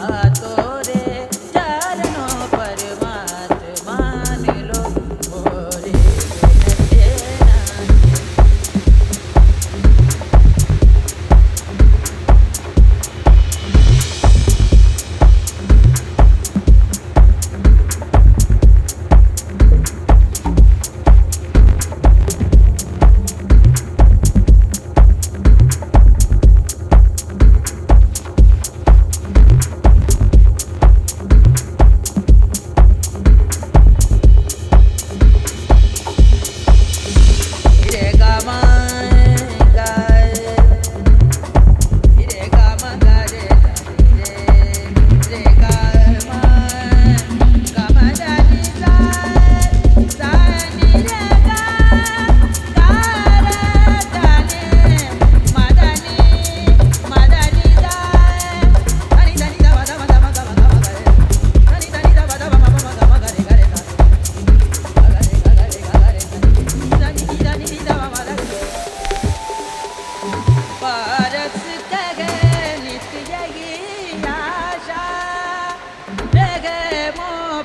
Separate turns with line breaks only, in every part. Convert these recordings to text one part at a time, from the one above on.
啊对。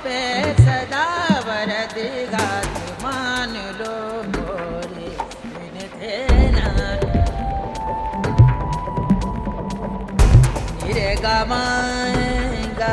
pay सदा वरद गात मान लो मोरे बिन देना निरे गा गा